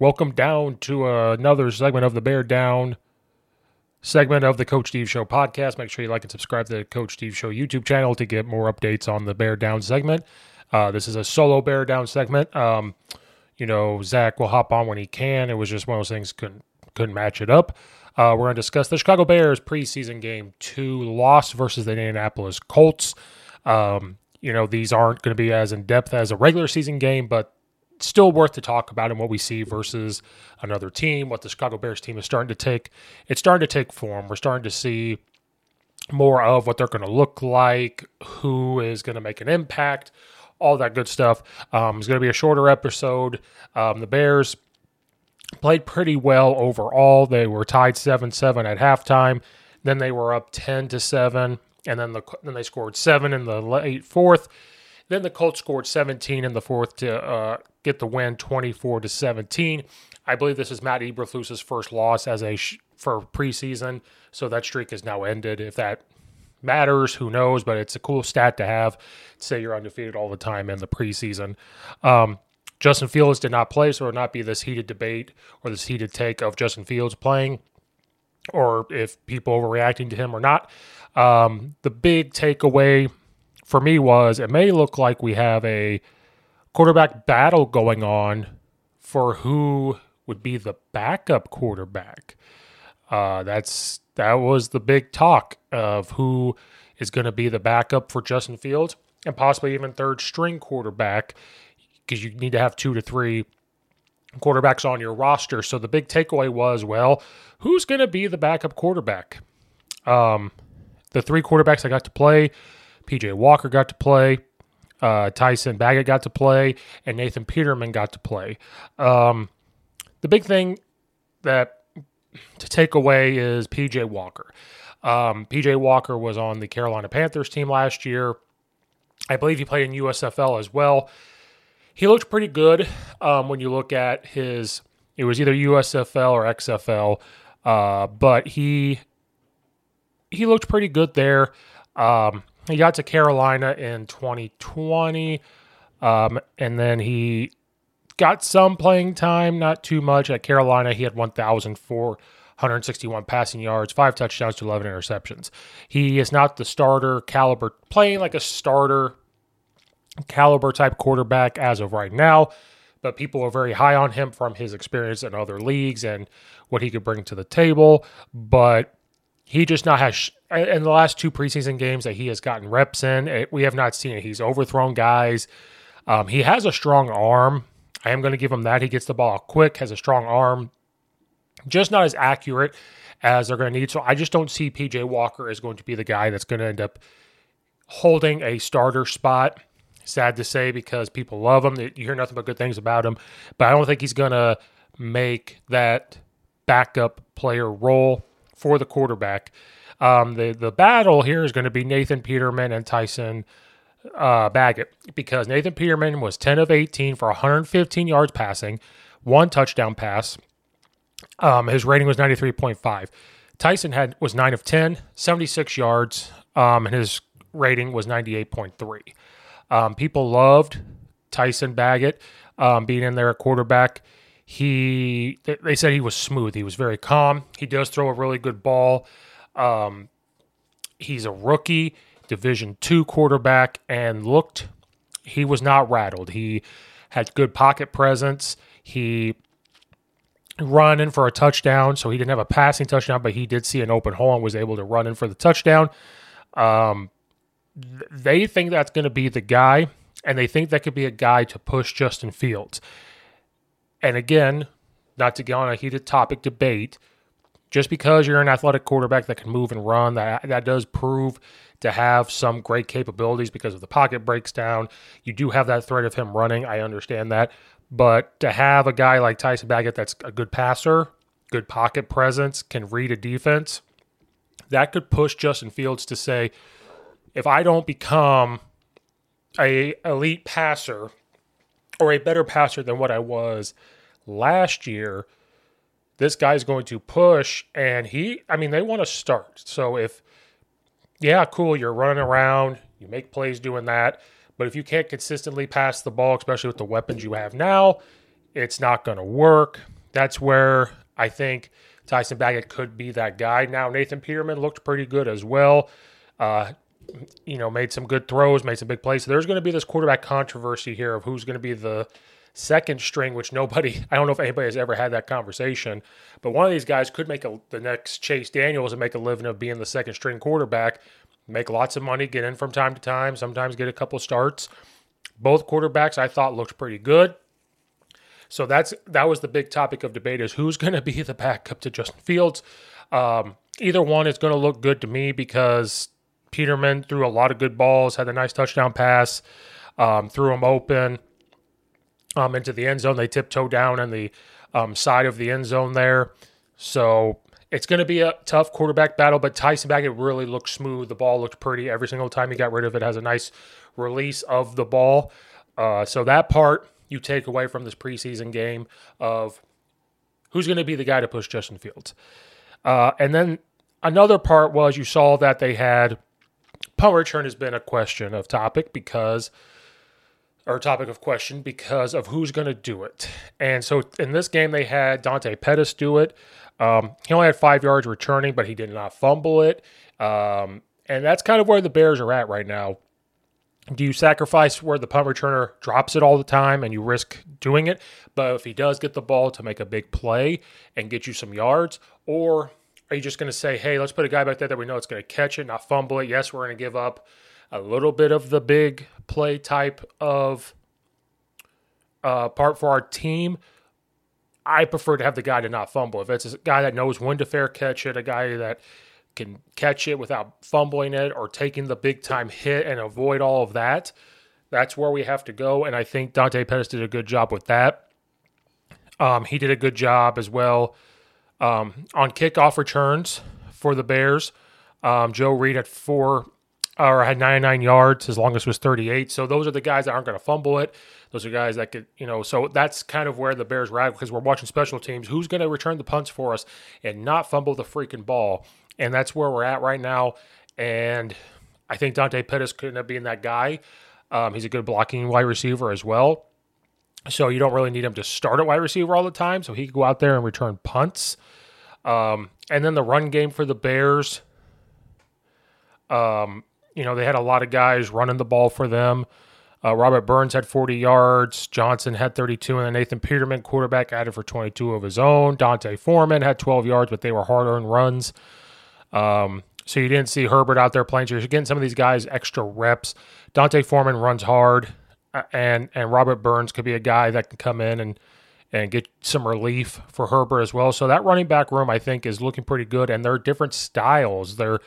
Welcome down to another segment of the Bear Down segment of the Coach Steve Show podcast. Make sure you like and subscribe to the Coach Steve Show YouTube channel to get more updates on the Bear Down segment. Uh, this is a solo Bear Down segment. Um, you know, Zach will hop on when he can. It was just one of those things couldn't couldn't match it up. Uh, we're going to discuss the Chicago Bears preseason game two loss versus the Indianapolis Colts. Um, you know, these aren't going to be as in depth as a regular season game, but still worth to talk about and what we see versus another team, what the Chicago Bears team is starting to take. It's starting to take form. We're starting to see more of what they're going to look like, who is going to make an impact, all that good stuff. Um, it's going to be a shorter episode. Um, the Bears played pretty well overall. They were tied 7 7 at halftime. Then they were up 10 to 7. And then, the, then they scored seven in the late fourth. Then the Colts scored 17 in the fourth to uh, get the win 24 to 17. I believe this is Matt Eberflus's first loss as a sh- for preseason, so that streak is now ended. If that matters, who knows? But it's a cool stat to have. Say you're undefeated all the time in the preseason. Um, Justin Fields did not play, so it will not be this heated debate or this heated take of Justin Fields playing, or if people overreacting to him or not. Um, the big takeaway for me was it may look like we have a quarterback battle going on for who would be the backup quarterback. Uh, that's that was the big talk of who is going to be the backup for Justin Fields and possibly even third string quarterback because you need to have two to three quarterbacks on your roster. So the big takeaway was, well, who's going to be the backup quarterback? Um, the three quarterbacks I got to play, PJ Walker got to play, uh, Tyson Bagent got to play, and Nathan Peterman got to play. Um, the big thing that to take away is PJ Walker. Um, PJ Walker was on the Carolina Panthers team last year. I believe he played in USFL as well. He looked pretty good um, when you look at his. It was either USFL or XFL, uh, but he he looked pretty good there. Um, he got to Carolina in 2020, um, and then he got some playing time, not too much. At Carolina, he had 1,461 passing yards, five touchdowns to 11 interceptions. He is not the starter caliber, playing like a starter caliber type quarterback as of right now, but people are very high on him from his experience in other leagues and what he could bring to the table. But he just not has in the last two preseason games that he has gotten reps in. It, we have not seen it. He's overthrown guys. Um, he has a strong arm. I am going to give him that. He gets the ball quick, has a strong arm, just not as accurate as they're going to need. So I just don't see PJ Walker as going to be the guy that's going to end up holding a starter spot. Sad to say because people love him. You hear nothing but good things about him, but I don't think he's going to make that backup player role for the quarterback. Um, the the battle here is going to be Nathan Peterman and Tyson uh, Bagent because Nathan Peterman was 10 of 18 for 115 yards passing, one touchdown pass. Um, his rating was 93.5. Tyson had was 9 of 10, 76 yards, um, and his rating was 98.3. Um, people loved Tyson Bagent um, being in there at quarterback. He they said he was smooth. He was very calm. He does throw a really good ball. Um, he's a rookie, Division two quarterback, and looked he was not rattled. He had good pocket presence. He run in for a touchdown, so he didn't have a passing touchdown, but he did see an open hole and was able to run in for the touchdown. Um, they think that's going to be the guy, and they think that could be a guy to push Justin Fields. And again, not to get on a heated topic debate, just because you're an athletic quarterback that can move and run, that that does prove to have some great capabilities because of the pocket breaks down. You do have that threat of him running. I understand that. But to have a guy like Tyson Bagent that's a good passer, good pocket presence, can read a defense, that could push Justin Fields to say, if I don't become a elite passer or a better passer than what I was last year, this guy's going to push and he I mean they want to start. So if yeah, cool, you're running around, you make plays doing that, but if you can't consistently pass the ball, especially with the weapons you have now, it's not going to work. That's where I think Tyson Bagent could be that guy. Now Nathan Peterman looked pretty good as well. Uh, you know, made some good throws, made some big plays. So there's going to be this quarterback controversy here of who's going to be the second string, which nobody, I don't know if anybody has ever had that conversation, but one of these guys could make a, the next Chase Daniels and make a living of being the second string quarterback, make lots of money, get in from time to time, sometimes get a couple starts. Both quarterbacks I thought looked pretty good. So that's that was the big topic of debate is who's going to be the backup to Justin Fields. Um, either one is going to look good to me because Peterman threw a lot of good balls, had a nice touchdown pass, um, threw him open um, into the end zone. They tiptoed down on the um, side of the end zone there. So it's going to be a tough quarterback battle, but Tyson Bagent really looked smooth. The ball looked pretty every single time he got rid of it. Has a nice release of the ball. Uh, so that part you take away from this preseason game of who's going to be the guy to push Justin Fields. Uh, and then another part was you saw that they had punt return has been a question of topic because or topic of question because of who's going to do it. And so in this game, they had Dante Pettis do it. Um, he only had five yards returning, but he did not fumble it. Um, and that's kind of where the Bears are at right now. Do you sacrifice where the punt returner drops it all the time and you risk doing it? But if he does get the ball to make a big play and get you some yards, or are you just going to say, hey, let's put a guy back there that we know it's going to catch it, not fumble it? Yes, we're going to give up a little bit of the big play type of uh, part for our team. I prefer to have the guy to not fumble. If it's a guy that knows when to fair catch it, a guy that can catch it without fumbling it or taking the big time hit and avoid all of that, that's where we have to go. And I think Dante Pettis did a good job with that. Um, he did a good job as well um, on kickoff returns for the Bears, um, Joe Reed had four or had 99 yards. His longest was 38. So those are the guys that aren't going to fumble it. Those are guys that could, you know, so that's kind of where the Bears at because we're watching special teams. Who's going to return the punts for us and not fumble the freaking ball? And that's where we're at right now. And I think Dante Pettis could end up being that guy. Um, he's a good blocking wide receiver as well. So you don't really need him to start at wide receiver all the time. So he could go out there and return punts. Um, and then the run game for the Bears. Um, you know, they had a lot of guys running the ball for them. Uh, Robert Burns had 40 yards. Johnson had 32. And then Nathan Peterman, quarterback, added for 22 of his own. D'Onta Foreman had 12 yards, but they were hard earned runs. Um, so you didn't see Herbert out there playing. So you're getting some of these guys extra reps. D'Onta Foreman runs hard. And and Robert Burns could be a guy that can come in and and get some relief for Herbert as well. So that running back room I think is looking pretty good and they're different styles. They're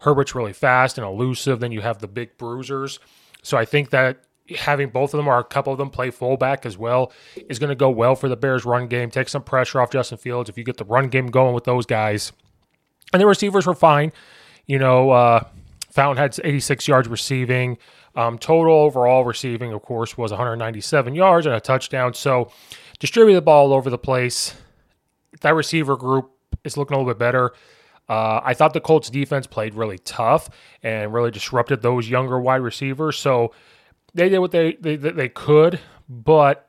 Herbert's really fast and elusive, then you have the big bruisers. So I think that having both of them or a couple of them play fullback as well is going to go well for the Bears run game. Take some pressure off Justin Fields if you get the run game going with those guys. And the receivers were fine. You know, uh, Fountain had 86 yards receiving. Um, total overall receiving, of course, was 197 yards and a touchdown. So distribute the ball all over the place. That receiver group is looking a little bit better. Uh, I thought the Colts defense played really tough and really disrupted those younger wide receivers. So they did what they, they, they could, but,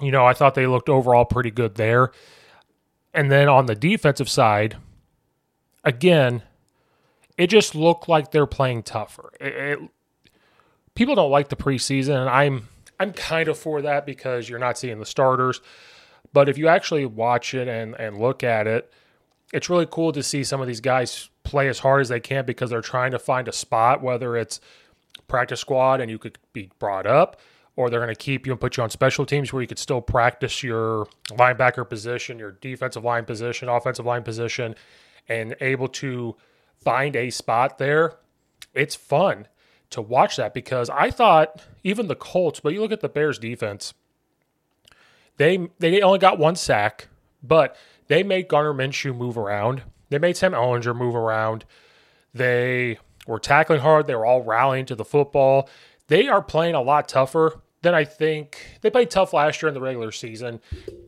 you know, I thought they looked overall pretty good there. And then on the defensive side, again, it just looked like they're playing tougher. It, it, people don't like the preseason, and I'm I'm kind of for that because you're not seeing the starters. But if you actually watch it and, and look at it, it's really cool to see some of these guys play as hard as they can because they're trying to find a spot, whether it's practice squad and you could be brought up, or they're going to keep you and put you on special teams where you could still practice your linebacker position, your defensive line position, offensive line position, and able to find a spot there. It's fun to watch that because I thought even the Colts, but you look at the Bears defense, they they only got one sack, but they made Gardner Minshew move around. They made Sam Ehlinger move around. They were tackling hard. They were all rallying to the football. They are playing a lot tougher than I think they played tough last year in the regular season,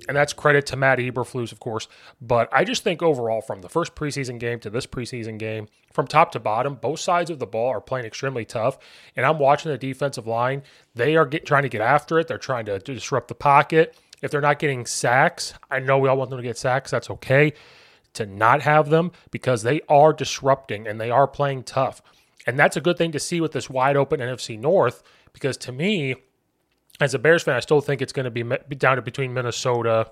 and that's credit to Matt Eberflus, of course. But I just think overall, from the first preseason game to this preseason game, from top to bottom, both sides of the ball are playing extremely tough. And I'm watching the defensive line; they are get, trying to get after it. They're trying to disrupt the pocket. If they're not getting sacks, I know we all want them to get sacks. That's okay to not have them because they are disrupting and they are playing tough. And that's a good thing to see with this wide open NFC North because to me as a Bears fan, I still think it's going to be down to between Minnesota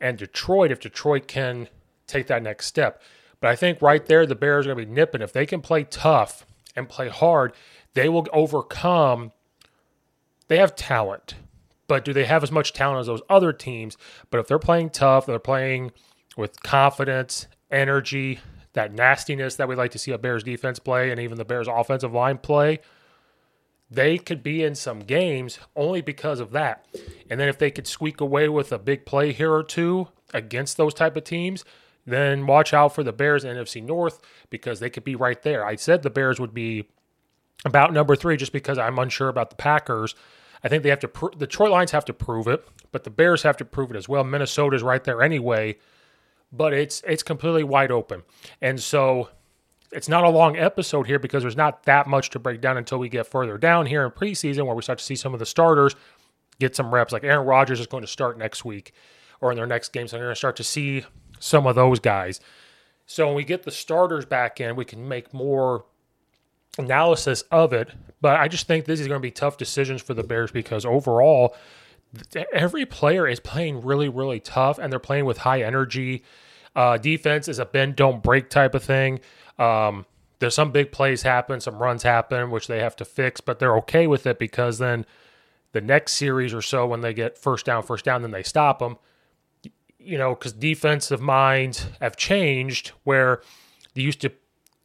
and Detroit if Detroit can take that next step. But I think right there, the Bears are going to be nipping. If they can play tough and play hard, they will overcome. They have talent, but do they have as much talent as those other teams? But if they're playing tough, they're playing with confidence, energy, that nastiness that we like to see a Bears defense play, and even the Bears offensive line play they could be in some games only because of that. And then if they could squeak away with a big play here or two against those type of teams, then watch out for the Bears NFC North because they could be right there. I said the Bears would be about number three just because I'm unsure about the Packers. I think they have to. Pr- the Detroit Lions have to prove it, but the Bears have to prove it as well. Minnesota's right there anyway, but it's it's completely wide open, and so it's not a long episode here because there's not that much to break down until we get further down here in preseason where we start to see some of the starters get some reps. Like Aaron Rodgers is going to start next week or in their next game. So you're going to start to see some of those guys. So when we get the starters back in, we can make more analysis of it. But I just think this is going to be tough decisions for the Bears because overall, every player is playing really, really tough and they're playing with high energy. Uh, defense is a bend, don't break type of thing. Um, there's some big plays happen, some runs happen, which they have to fix, but they're okay with it because then the next series or so, when they get first down, first down, then they stop them. You know, because defensive minds have changed where they used to,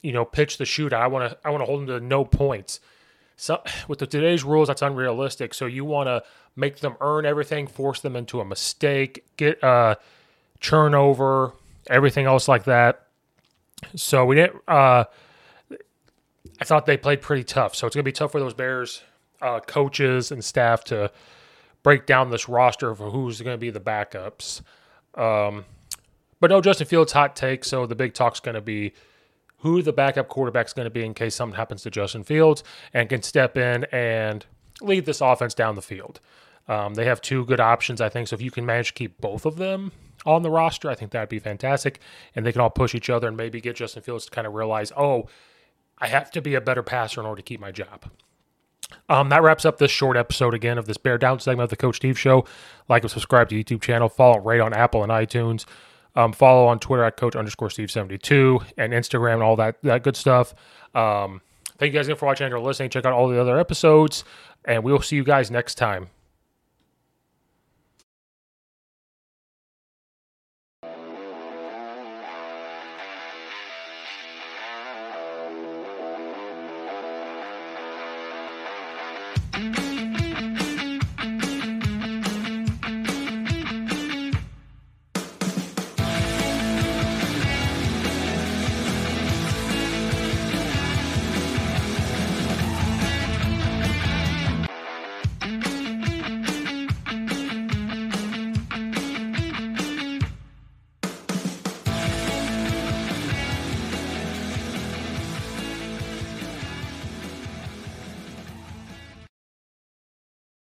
you know, pitch the shootout. I want to, I want to hold them to no points. So with the today's rules, that's unrealistic. So you want to make them earn everything, force them into a mistake, get a turnover, everything else like that. So we didn't. Uh, I thought they played pretty tough. So it's going to be tough for those Bears uh, coaches and staff to break down this roster for who's going to be the backups. Um, but no Justin Fields hot take. So the big talk's going to be who the backup quarterback's going to be in case something happens to Justin Fields and can step in and lead this offense down the field. Um, they have two good options, I think. So if you can manage to keep both of them, on the roster. I think that'd be fantastic. And they can all push each other and maybe get Justin Fields to kind of realize, oh, I have to be a better passer in order to keep my job. Um, that wraps up this short episode again of this Bear Down segment of the Coach Steve Show. Like and subscribe to YouTube channel. Follow right on Apple and iTunes. Um, follow on Twitter at Coach underscore Steve seventy two and Instagram and all that that good stuff. Um, thank you guys again for watching and listening. Check out all the other episodes, and we will see you guys next time.